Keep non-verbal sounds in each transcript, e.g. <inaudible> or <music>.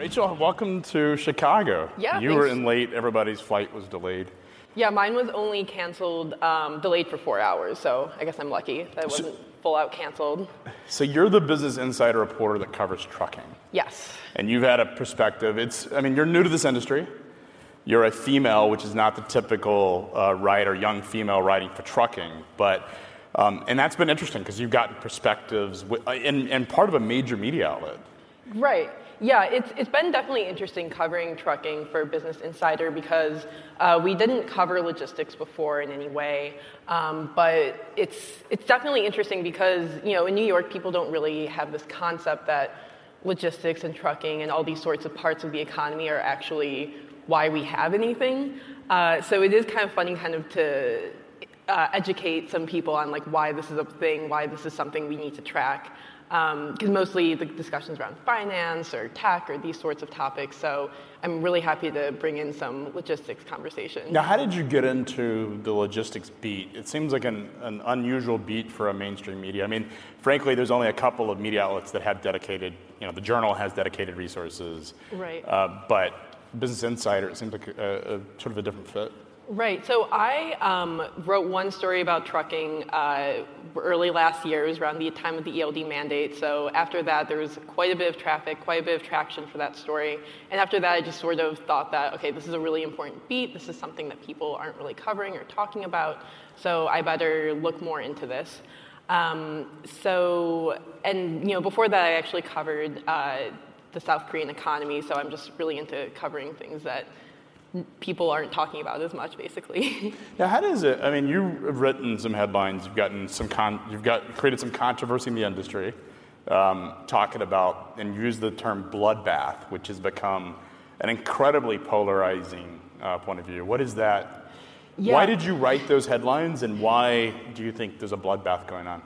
Rachel, welcome to Chicago. Yeah, You were in late, everybody's flight was delayed. Yeah, mine was only canceled, um, delayed for four hours, so I guess I'm lucky that it wasn't full out canceled. So you're the Business Insider reporter that covers trucking. Yes. And you've had a perspective. It's, I mean, you're new to this industry. You're a female, which is not the typical uh, writer, young female writing for trucking. But, um, and that's been interesting because you've gotten perspectives wi- uh, and, and part of a major media outlet. Right. Yeah, it's, it's been definitely interesting covering trucking for Business Insider because uh, we didn't cover logistics before in any way. Um, but it's, it's definitely interesting because, you know, in New York, people don't really have this concept that logistics and trucking and all these sorts of parts of the economy are actually why we have anything. Uh, so it is kind of funny kind of to uh, educate some people on like why this is a thing, why this is something we need to track. Because mostly the discussions around finance or tech or these sorts of topics. So I'm really happy to bring in some logistics conversation. Now, how did you get into the logistics beat? It seems like an, an unusual beat for a mainstream media. I mean, frankly, there's only a couple of media outlets that have dedicated, you know, the Journal has dedicated resources. Right. Uh, but Business Insider, it seems like a, a sort of a different fit. Right. So I um, wrote one story about trucking uh, early last year. It was around the time of the ELD mandate. So after that, there was quite a bit of traffic, quite a bit of traction for that story. And after that, I just sort of thought that, okay, this is a really important beat. This is something that people aren't really covering or talking about. So I better look more into this. Um, so, and you know, before that, I actually covered uh, the South Korean economy. So I'm just really into covering things that people aren't talking about as much, basically. <laughs> Now, how does it? I mean, you've written some headlines. You've gotten some con. You've got created some controversy in the industry, um, talking about and use the term bloodbath, which has become an incredibly polarizing uh, point of view. What is that? Yeah. Why did you write those headlines, and why do you think there's a bloodbath going on?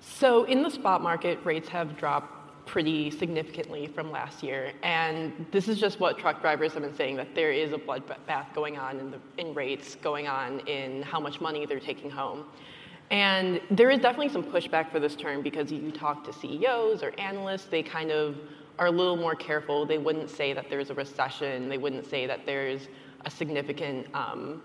so, in the spot market, rates have dropped pretty significantly from last year, and this is just what truck drivers have been saying that there is a bloodbath going on in, the, in rates, going on in how much money they're taking home. And there is definitely some pushback for this term because you talk to CEOs or analysts, they kind of are a little more careful. They wouldn't say that there's a recession, they wouldn't say that there's a significant um,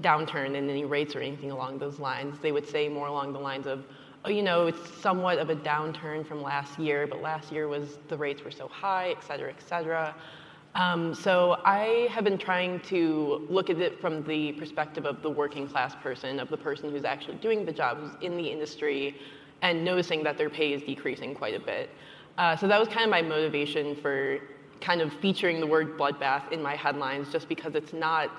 downturn in any rates or anything along those lines. They would say more along the lines of, you know, it's somewhat of a downturn from last year, but last year was the rates were so high, et cetera, et cetera. Um, so I have been trying to look at it from the perspective of the working class person, of the person who's actually doing the job, who's in the industry, and noticing that their pay is decreasing quite a bit. Uh, so that was kind of my motivation for kind of featuring the word bloodbath in my headlines, just because it's not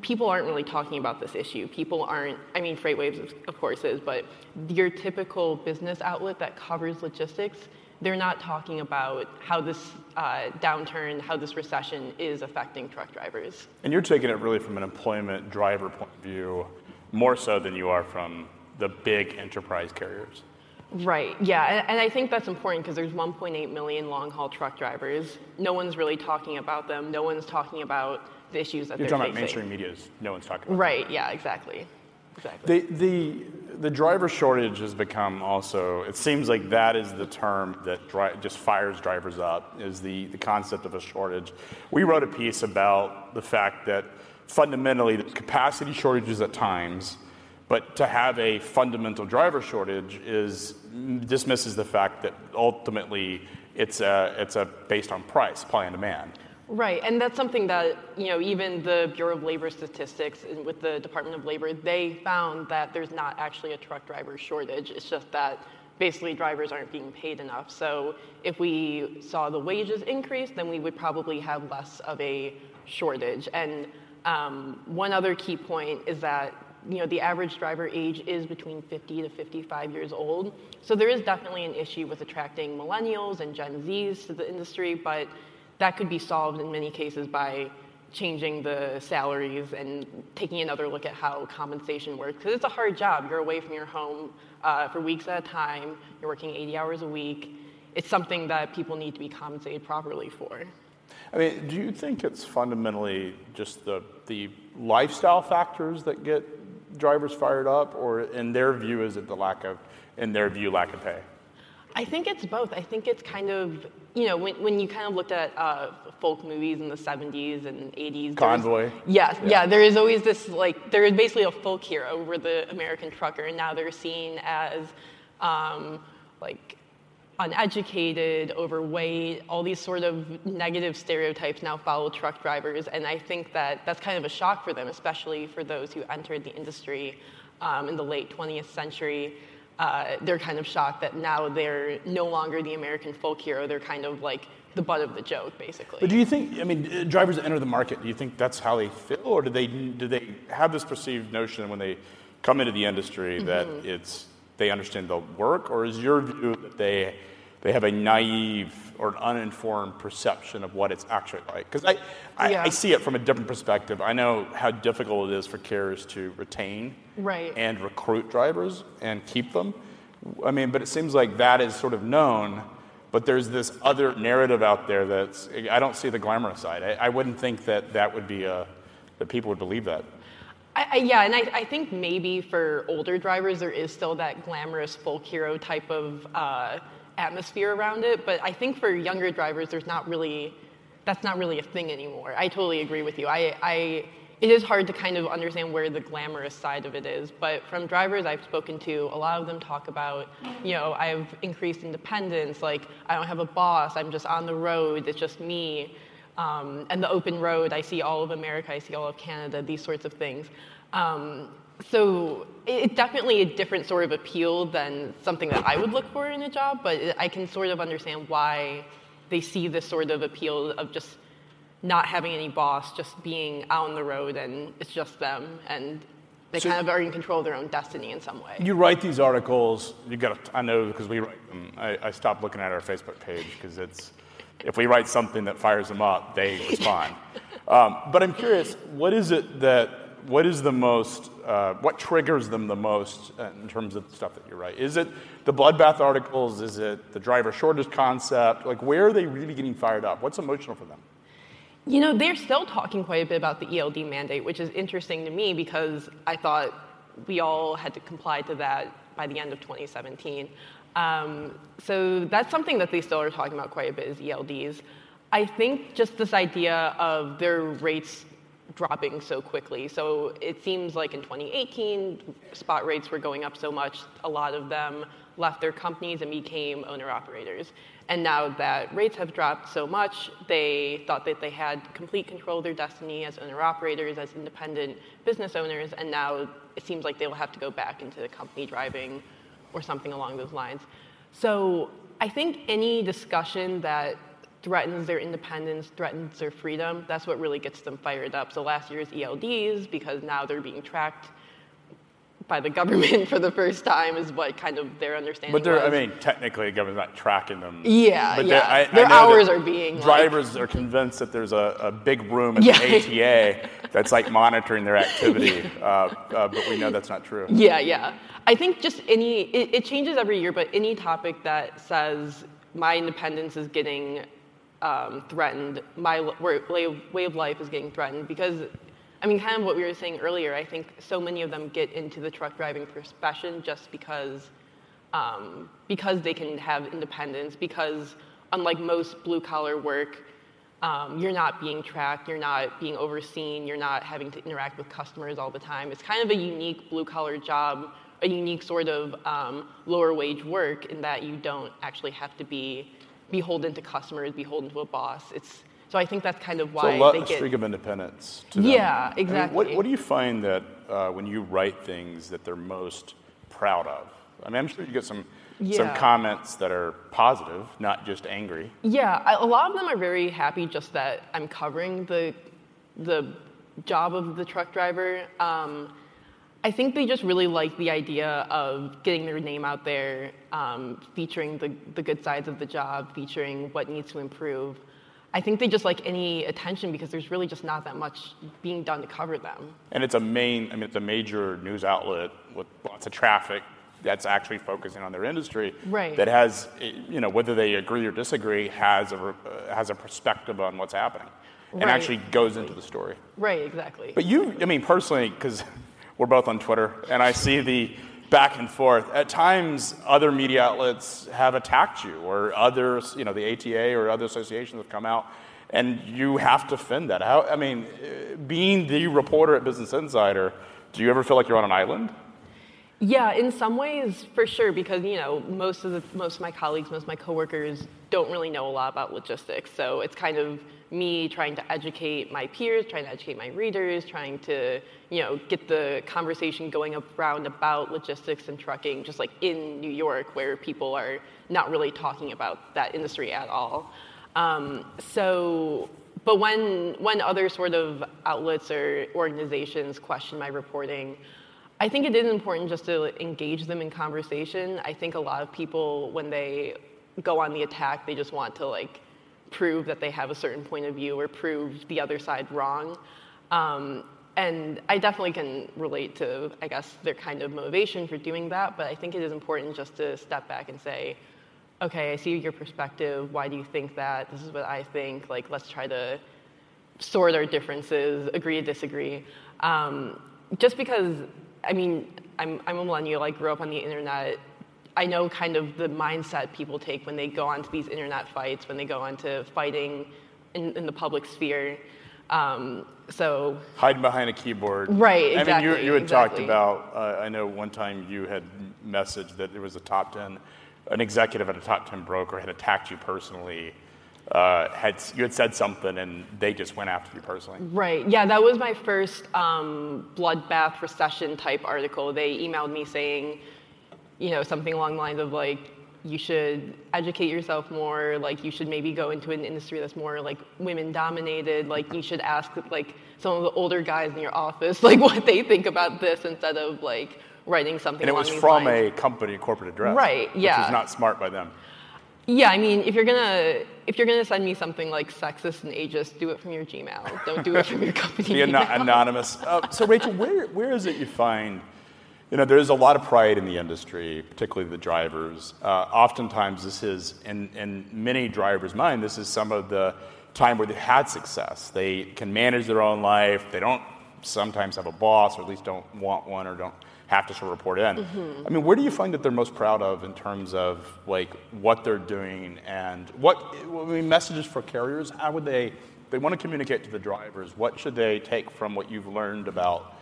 people aren't really talking about this issue. People aren't, I mean, FreightWaves, of- of course, is, but your typical business outlet that covers logistics, they're not talking about how this uh, downturn, how this recession is affecting truck drivers. And you're taking it really from an employment driver point of view, more so than you are from the big enterprise carriers. Right, yeah, and, and I think that's important because there's 1.8 million long haul truck drivers. No one's really talking about them, no one's talking about the issues that You're they're talking about mainstream media is No one's talking about. Right, yeah, exactly. Exactly. The, the, the driver shortage has become also, it seems like that is the term that dri- just fires drivers up, is the, the concept of a shortage. We wrote a piece about the fact that fundamentally there's capacity shortages at times, but to have a fundamental driver shortage is dismisses the fact that ultimately it's a, it's a based on price, supply and demand. Right, and that's something that you know even the Bureau of Labor Statistics with the Department of Labor, they found that there's not actually a truck driver shortage. It's just that basically drivers aren't being paid enough. So if we saw the wages increase, then we would probably have less of a shortage. And um, one other key point is that you know the average driver age is between 50 to 55 years old. So there is definitely an issue with attracting millennials and Gen Zs to the industry, but that could be solved in many cases by changing the salaries and taking another look at how compensation works. Because it's a hard job. You're away from your home uh, for weeks at a time. You're working 80 hours a week. It's something that people need to be compensated properly for. I mean, do you think it's fundamentally just the, the lifestyle factors that get drivers fired up, or in their view, is it the lack of, in their view, lack of pay? I think it's both. I think it's kind of you know, when, when you kind of looked at uh, folk movies in the 70s and 80s. Convoy. Yes, yeah. yeah, there is always this, like, there is basically a folk hero where the American trucker, and now they're seen as, um, like, uneducated, overweight, all these sort of negative stereotypes now follow truck drivers. And I think that that's kind of a shock for them, especially for those who entered the industry um, in the late 20th century. Uh, they're kind of shocked that now they're no longer the American folk hero. They're kind of like the butt of the joke, basically. But do you think, I mean, uh, drivers that enter the market, do you think that's how they feel? Or do they, do they have this perceived notion when they come into the industry that mm-hmm. it's, they understand the work? Or is your view that they they have a naive or an uninformed perception of what it's actually like. Because I, I, yeah. I, see it from a different perspective. I know how difficult it is for carriers to retain right. and recruit drivers and keep them. I mean, but it seems like that is sort of known, but there's this other narrative out there that's, I don't see the glamorous side. I, I wouldn't think that that would be a, that people would believe that. I, yeah, and I, I, think maybe for older drivers, there is still that glamorous folk hero type of uh, atmosphere around it. But I think for younger drivers, there's not really that's not really a thing anymore. I totally agree with you. I, I it is hard to kind of understand where the glamorous side of it is. But from drivers I've spoken to, a lot of them talk about, you know, I have increased independence. Like I don't have a boss. I'm just on the road. It's just me. Um, and the open road. I see all of America. I see all of Canada. These sorts of things. Um, so it's definitely a different sort of appeal than something that I would look for in a job, but I can sort of understand why they see this sort of appeal of just not having any boss, just being out on the road and it's just them and they so kind of are in control of their own destiny in some way. You write these articles, you got I know because we write them. I, I stopped looking at our Facebook page because it's if we write something that fires them up, they respond. <laughs> um, but I'm curious, what is it that what is the most, uh, what triggers them the most uh, in terms of the stuff that you write? Is it the bloodbath articles? Is it the driver shortage concept? Like, where are they really getting fired up? What's emotional for them? You know, they're still talking quite a bit about the ELD mandate, which is interesting to me because I thought we all had to comply to that by the end of 2017. Um, so that's something that they still are talking about quite a bit is ELDs. I think just this idea of their rates dropping so quickly. So it seems like in 2018, spot rates were going up so much, a lot of them left their companies and became owner operators. And now that rates have dropped so much, they thought that they had complete control of their destiny as owner operators, as independent business owners, and now it seems like they will have to go back into the company driving or something along those lines. So I think any discussion that threatens their independence, threatens their freedom, that's what really gets them fired up. So last year's ELDs, because now they're being tracked by the <laughs> government for the first time, is what kind of their understanding. But they're, was. I mean, technically, the government's not tracking them. Yeah, but yeah. I, their I hours are being. Drivers like, are convinced that there's a, a big room at yeah. the ATA <laughs> that's like monitoring their activity, uh, uh, but we know that's not true. Yeah, yeah. I think just any, it, it changes every year, but any topic that says my independence is getting um, threatened. My way of life is getting threatened because, I mean, kind of what we were saying earlier. I think so many of them get into the truck driving profession just because, um, because they can have independence. Because unlike most blue collar work, um, you're not being tracked, you're not being overseen, you're not having to interact with customers all the time. It's kind of a unique blue collar job, a unique sort of um, lower wage work in that you don't actually have to be beholden to customers, beholden to a boss. It's so I think that's kind of why so a lot, they get streak of independence. yeah, exactly. I mean, what, what, do you find that uh, when you write things that they're most proud of? I mean, I'm sure you get some yeah. some comments that are positive, not just angry. Yeah, I, a lot of them are very happy just that I'm covering the the job of the truck driver. Um, I think they just really like the idea of getting their name out there, um, featuring the, the good sides of the job, featuring what needs to improve. I think they just like any attention because there's really just not that much being done to cover them. And it's a main, I mean, it's a major news outlet with lots of traffic that's actually focusing on their industry. Right. That has, you know, whether they agree or disagree, has a, uh, has a perspective on what's happening and right. actually goes into the story. Right, exactly. But you, I mean, personally, because we're both on Twitter, and I see the back and forth. At times, other media outlets have attacked you, or others, you know, the ATA or other associations have come out, and you have to fend that. How, I mean, being the reporter at Business Insider, do you ever feel like you're on an island? Yeah, in some ways, for sure, because you know most of the, most of my colleagues, most of my coworkers don't really know a lot about logistics. So it's kind of me trying to educate my peers, trying to educate my readers, trying to you know get the conversation going around about logistics and trucking, just like in New York, where people are not really talking about that industry at all. Um, so, but when when other sort of outlets or organizations question my reporting. I think it is important just to engage them in conversation. I think a lot of people, when they go on the attack, they just want to like prove that they have a certain point of view or prove the other side wrong. Um, and I definitely can relate to, I guess, their kind of motivation for doing that. But I think it is important just to step back and say, okay, I see your perspective. Why do you think that? This is what I think. Like, let's try to sort our differences, agree to disagree. Um, just because I mean, I'm, I'm a millennial, I grew up on the internet. I know kind of the mindset people take when they go onto these internet fights, when they go onto fighting in, in the public sphere. Um, so hiding behind a keyboard. Right. Exactly. I mean, you, you had exactly. talked about. Uh, I know one time you had messaged that there was a top ten, an executive at a top ten broker had attacked you personally uh, had you had said something and they just went after you personally. Right. Yeah, that was my first um, bloodbath recession type article. They emailed me saying, you know, something along the lines of like, you should educate yourself more. Like, you should maybe go into an industry that's more like women dominated. Like, you should ask like some of the older guys in your office <laughs> like what they think about this instead of like writing something. And it was from lines. a company corporate address. Right. Yeah. Which is not smart by them. Yeah, I mean, if you're gonna if you're gonna send me something like sexist and ageist, do it from your Gmail. Don't do it from your company. Be an- anonymous. Uh, so, Rachel, where where is it you find? You know, there's a lot of pride in the industry, particularly the drivers. Uh, oftentimes, this is in in many drivers' mind. This is some of the time where they've had success. They can manage their own life. They don't sometimes have a boss, or at least don't want one, or don't have to sort of report in. Mm-hmm. I mean, where do you find that they're most proud of in terms of like what they're doing and what I mean, messages for carriers? How would they they want to communicate to the drivers? What should they take from what you've learned about?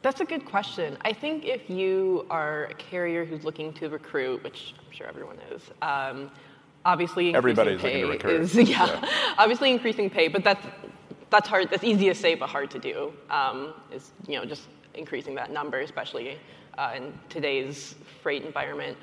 That's a good question. I think if you are a carrier who's looking to recruit, which I'm sure everyone is, um, obviously everybody's pay looking to recruit. Is, <laughs> yeah, yeah, obviously increasing pay, but that's that's hard. That's easy to say, but hard to do. Um, is you know just increasing that number, especially uh, in today's freight environment.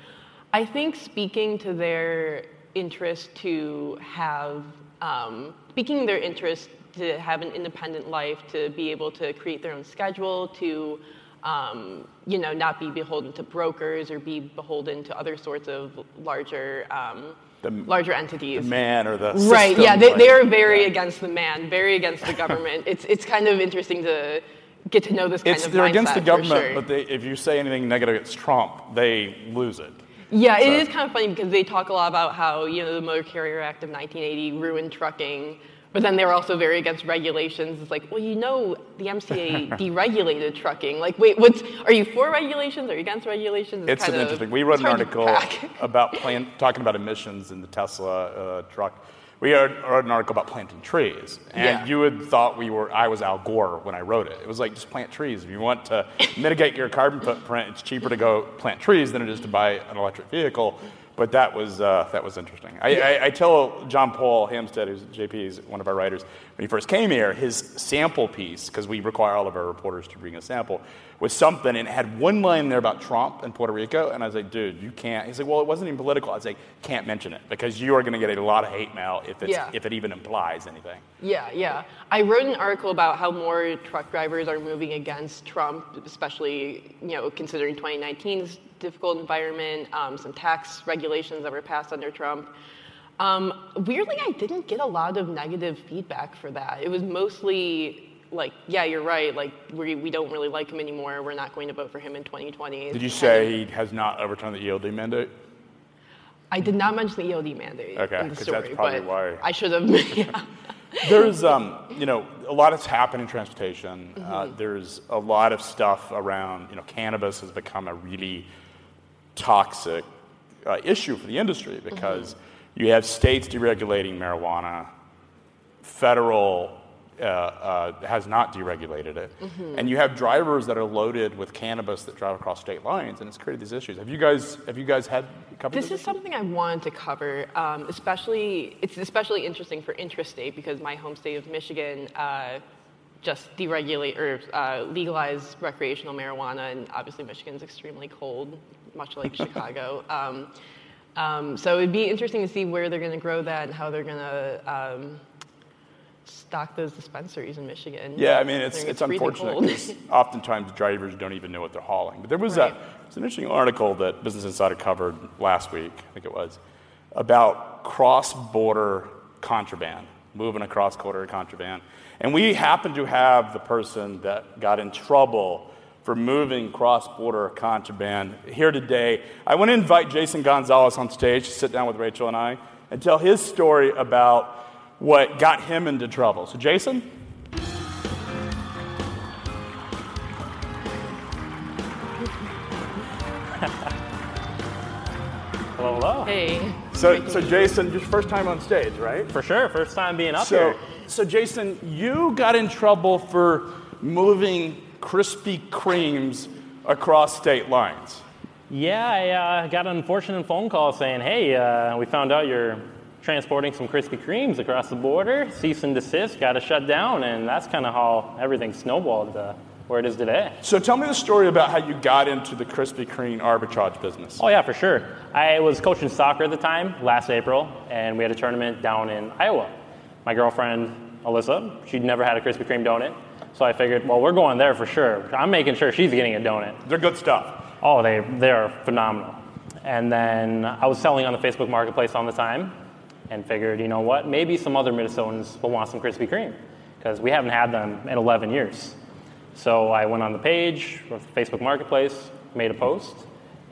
I think speaking to their interest to have, um, speaking their interest to have an independent life, to be able to create their own schedule, to um, you know, not be beholden to brokers or be beholden to other sorts of larger um, the, larger entities. The man or the right? Yeah, they, they are very yeah. against the man, very against the government. it's it's kind of interesting to get to know this kind it's, of They're against the government, sure. but they, if you say anything negative against Trump, they lose it. Yeah, so. it is kind of funny because they talk a lot about how you know the Motor Carrier Act of 1980 ruined trucking, but then they're also very against regulations. It's like, well, you know, the MCA <laughs> deregulated trucking. Like, wait, what's are you for regulations? Are you against regulations? It's, it's an of, interesting. We wrote an article about <laughs> plan, talking about emissions in the Tesla uh, truck we wrote an article about planting trees, and yeah. you had thought we were I was Al Gore when I wrote it. It was like just plant trees. If you want to <laughs> mitigate your carbon footprint, it's cheaper to go plant trees than it is to buy an electric vehicle. But that was uh, that was interesting. I, I, I, tell John Paul Hampstead, who's JP, is one of our writers, when he first came here, his sample piece, because we require all of our reporters to bring a sample, was something and it had one line there about Trump and Puerto Rico, and I was like, dude, you can't. He's like, well, it wasn't even political. I was like, can't mention it because you are going to get a lot of hate mail if it's yeah. if it even implies anything. Yeah, yeah. I wrote an article about how more truck drivers are moving against Trump, especially you know considering 2019's difficult environment, um, some tax regulations that were passed under Trump. Um, weirdly, I didn't get a lot of negative feedback for that. It was mostly like, yeah, you're right. Like, we, we don't really like him anymore. We're not going to vote for him in 2020. Did you say he has not overturned the ELD mandate? I did not mention the ELD mandate okay, in the story, that's probably but why. I should have. <laughs> yeah. <laughs> there's, um, you know, a lot has happened in transportation. Uh, there's a lot of stuff around, you know, cannabis has become a really toxic uh, issue for the industry because you have states deregulating marijuana, federal uh, uh, has not deregulated it, and you have drivers that are loaded with cannabis that drive across state lines, and it's created these issues. Have you guys have you guys had covered This is something I wanted to cover, um, especially, it's especially interesting for intrastate because my home state of Michigan uh, just deregulate or uh, legalized recreational marijuana, and obviously Michigan's extremely cold, much like <laughs> Chicago. Um, um, so it'd be interesting to see where they're going to grow that and how they're going to um, stock those dispensaries in Michigan. Yeah, I mean, it's, it's unfortunate because <laughs> oftentimes drivers don't even know what they're hauling. But there was Right. a, it's an interesting article that Business Insider covered last week, I think it was, about cross-border contraband, moving across border contraband. And we happen to have the person that got in trouble for moving cross-border contraband here today. I want to invite Jason Gonzalez on stage to sit down with Rachel and I and tell his story about what got him into trouble. So, Jason? <laughs> Hello, hello. Hey. So, so Jason, your first time on stage, right? For sure, first time being up So, here. so Jason, you got in trouble for moving Krispy Kremes across state lines. Yeah, I uh, got an unfortunate phone call saying, hey, uh, we found out you're transporting some Krispy Kremes across the border. Cease and desist, got to shut down. And that's kind of how everything snowballed to where it is today. So tell me the story about how you got into the Krispy Kreme arbitrage business. Oh, yeah, for sure. I was coaching soccer at the time, last April, and we had a tournament down in Iowa. My girlfriend, Alyssa, she'd never had a Krispy Kreme donut. So I figured, well, we're going there for sure. I'm making sure she's getting a donut. They're good stuff. Oh, they they are phenomenal. And then I was selling on the Facebook Marketplace on the time, and figured, you know what, maybe some other Minnesotans will want some Krispy Kreme because we haven't had them in 11 years. So I went on the page of Facebook Marketplace, made a post,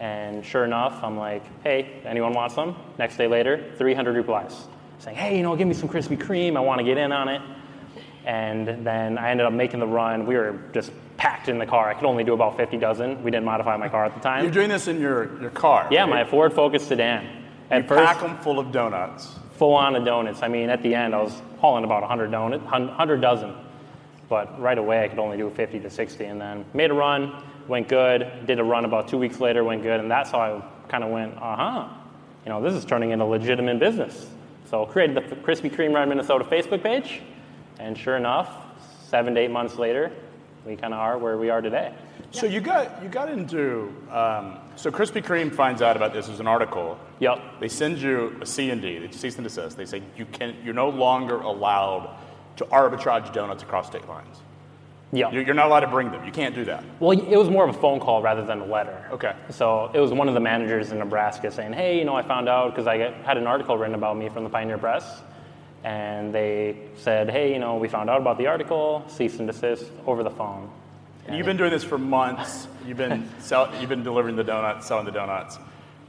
and sure enough, I'm like, hey, anyone want some? Next day later, 300 replies saying, hey, you know, give me some Krispy Kreme. I want to get in on it. And then I ended up making the run. We were just packed in the car. I could only do about 50 dozen. We didn't modify my car at the time. You're doing this in your, your car. Yeah, right? my Ford Focus sedan. At You first, pack them full of donuts. Full on of donuts. I mean, at the end, I was hauling about 100 donuts, 100 dozen. But right away, I could only do 50 to 60, and then made a run, went good. Did a run about two weeks later, went good, and that's how I kind of went, uh huh. You know, this is turning into legitimate business. So created the Krispy Kreme Run Minnesota Facebook page, and sure enough, seven to eight months later, we kind of are where we are today. So you got you got into um, so Krispy Kreme finds out about this. There's an article. Yep. They send you a C and D, they cease and desist. They say you can you're no longer allowed to arbitrage donuts across state lines. You're, you're not allowed to bring them. You can't do that. Well, it was more of a phone call rather than a letter. Okay. So it was one of the managers in Nebraska saying, "Hey, you know, I found out because I get, had an article written about me from the Pioneer Press, and they said, "Hey, you know, we found out about the article. Cease and desist over the phone." And you've been doing this for months. You've been <laughs> sell, you've been delivering the donuts, selling the donuts,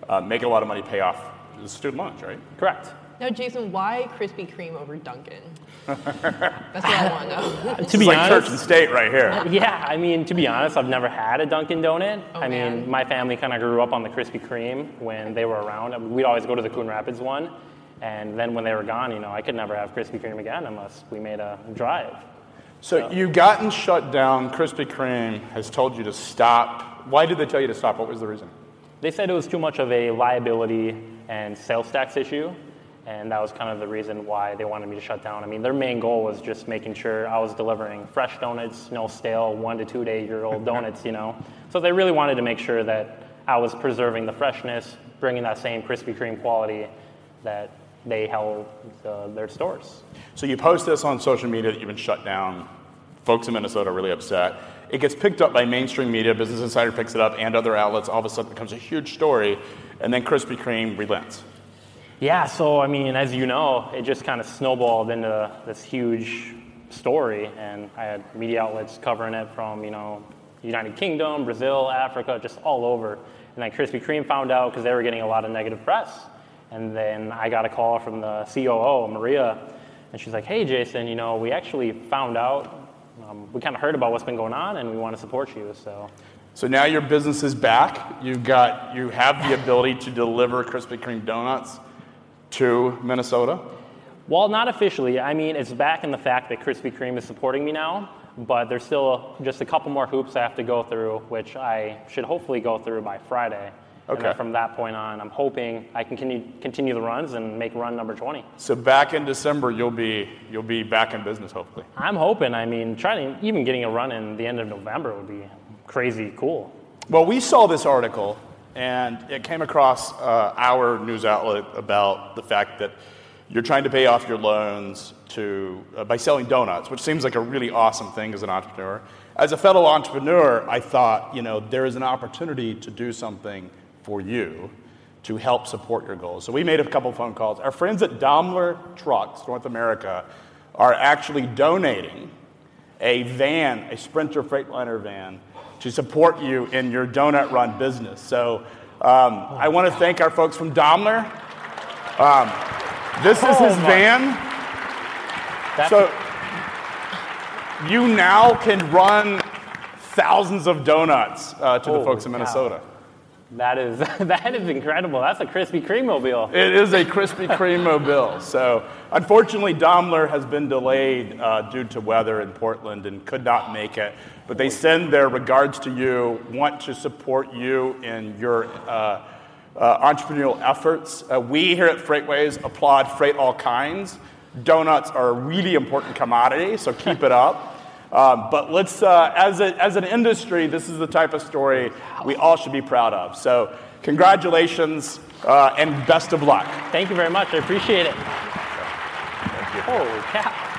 uh, making a lot of money, pay off the student loans, right? Correct. Now, Jason, why Krispy Kreme over Dunkin'? <laughs> That's what I want to know. to It's be like honest, church and state right here. yeah, I mean, to be honest, I've never had a Dunkin' Donut. Oh, I mean, man. my family kind of grew up on the Krispy Kreme when they were around. I mean, we'd always go to the Coon Rapids one, and then when they were gone, you know, I could never have Krispy Kreme again unless we made a drive. So you've gotten shut down. Krispy Kreme has told you to stop. Why did they tell you to stop? What was the reason? They said it was too much of a liability and sales tax issue, and that was kind of the reason why they wanted me to shut down. I mean, their main goal was just making sure I was delivering fresh donuts, no stale one to two day year old <laughs> donuts, you know. So they really wanted to make sure that I was preserving the freshness, bringing that same Krispy Kreme quality that they held uh, their stores. So you post this on social media that you've been shut down. Folks in Minnesota are really upset. It gets picked up by mainstream media. Business Insider picks it up, and other outlets. All of a sudden, it becomes a huge story, and then Krispy Kreme relents. Yeah, so I mean, as you know, it just kind of snowballed into this huge story, and I had media outlets covering it from you know, United Kingdom, Brazil, Africa, just all over. And then Krispy Kreme found out because they were getting a lot of negative press, and then I got a call from the COO, Maria, And she's like, hey, Jason, you know, we actually found out, um, we kind of heard about what's been going on, and we want to support you. So, So now your business is back. You've got, you have the ability to deliver Krispy Kreme donuts to Minnesota. well, not officially. I mean, it's back in the fact that Krispy Kreme is supporting me now, but there's still just a couple more hoops I have to go through, which I should hopefully go through by Friday. And then Okay. from that point on, I'm hoping I can continue, continue the runs and make run number 20. So back in December, you'll be, you'll be back in business, hopefully. I'm hoping. I mean, trying even getting a run in the end of November would be crazy cool. Well, we saw this article, and it came across uh, our news outlet about the fact that you're trying to pay off your loans to, uh, by selling donuts, which seems like a really awesome thing as an entrepreneur. As a fellow entrepreneur, I thought, you know, there is an opportunity to do something for you to help support your goals. So we made a couple phone calls. Our friends at Daimler Trucks North America are actually donating a van, a Sprinter Freightliner van, to support you in your donut run business. So um, I want to thank our folks from Daimler. Um, this is his van. So you now can run thousands of donuts uh, to the folks in. Minnesota. That is <laughs> that is incredible. That's a Krispy Kreme mobile. It is a Krispy Kreme mobile. So, unfortunately, Daimler has been delayed uh, due to weather in Portland and could not make it. But they send their regards to you, want to support you in your uh, uh, entrepreneurial efforts. Uh, we here at FreightWaves applaud freight all kinds. Donuts are a really important commodity, so keep it up. Um, but let's, uh, as, a, as an industry, this is the type of story we all should be proud of. So, congratulations uh, and best of luck. Thank you very much. I appreciate it. Thank you. Holy cow.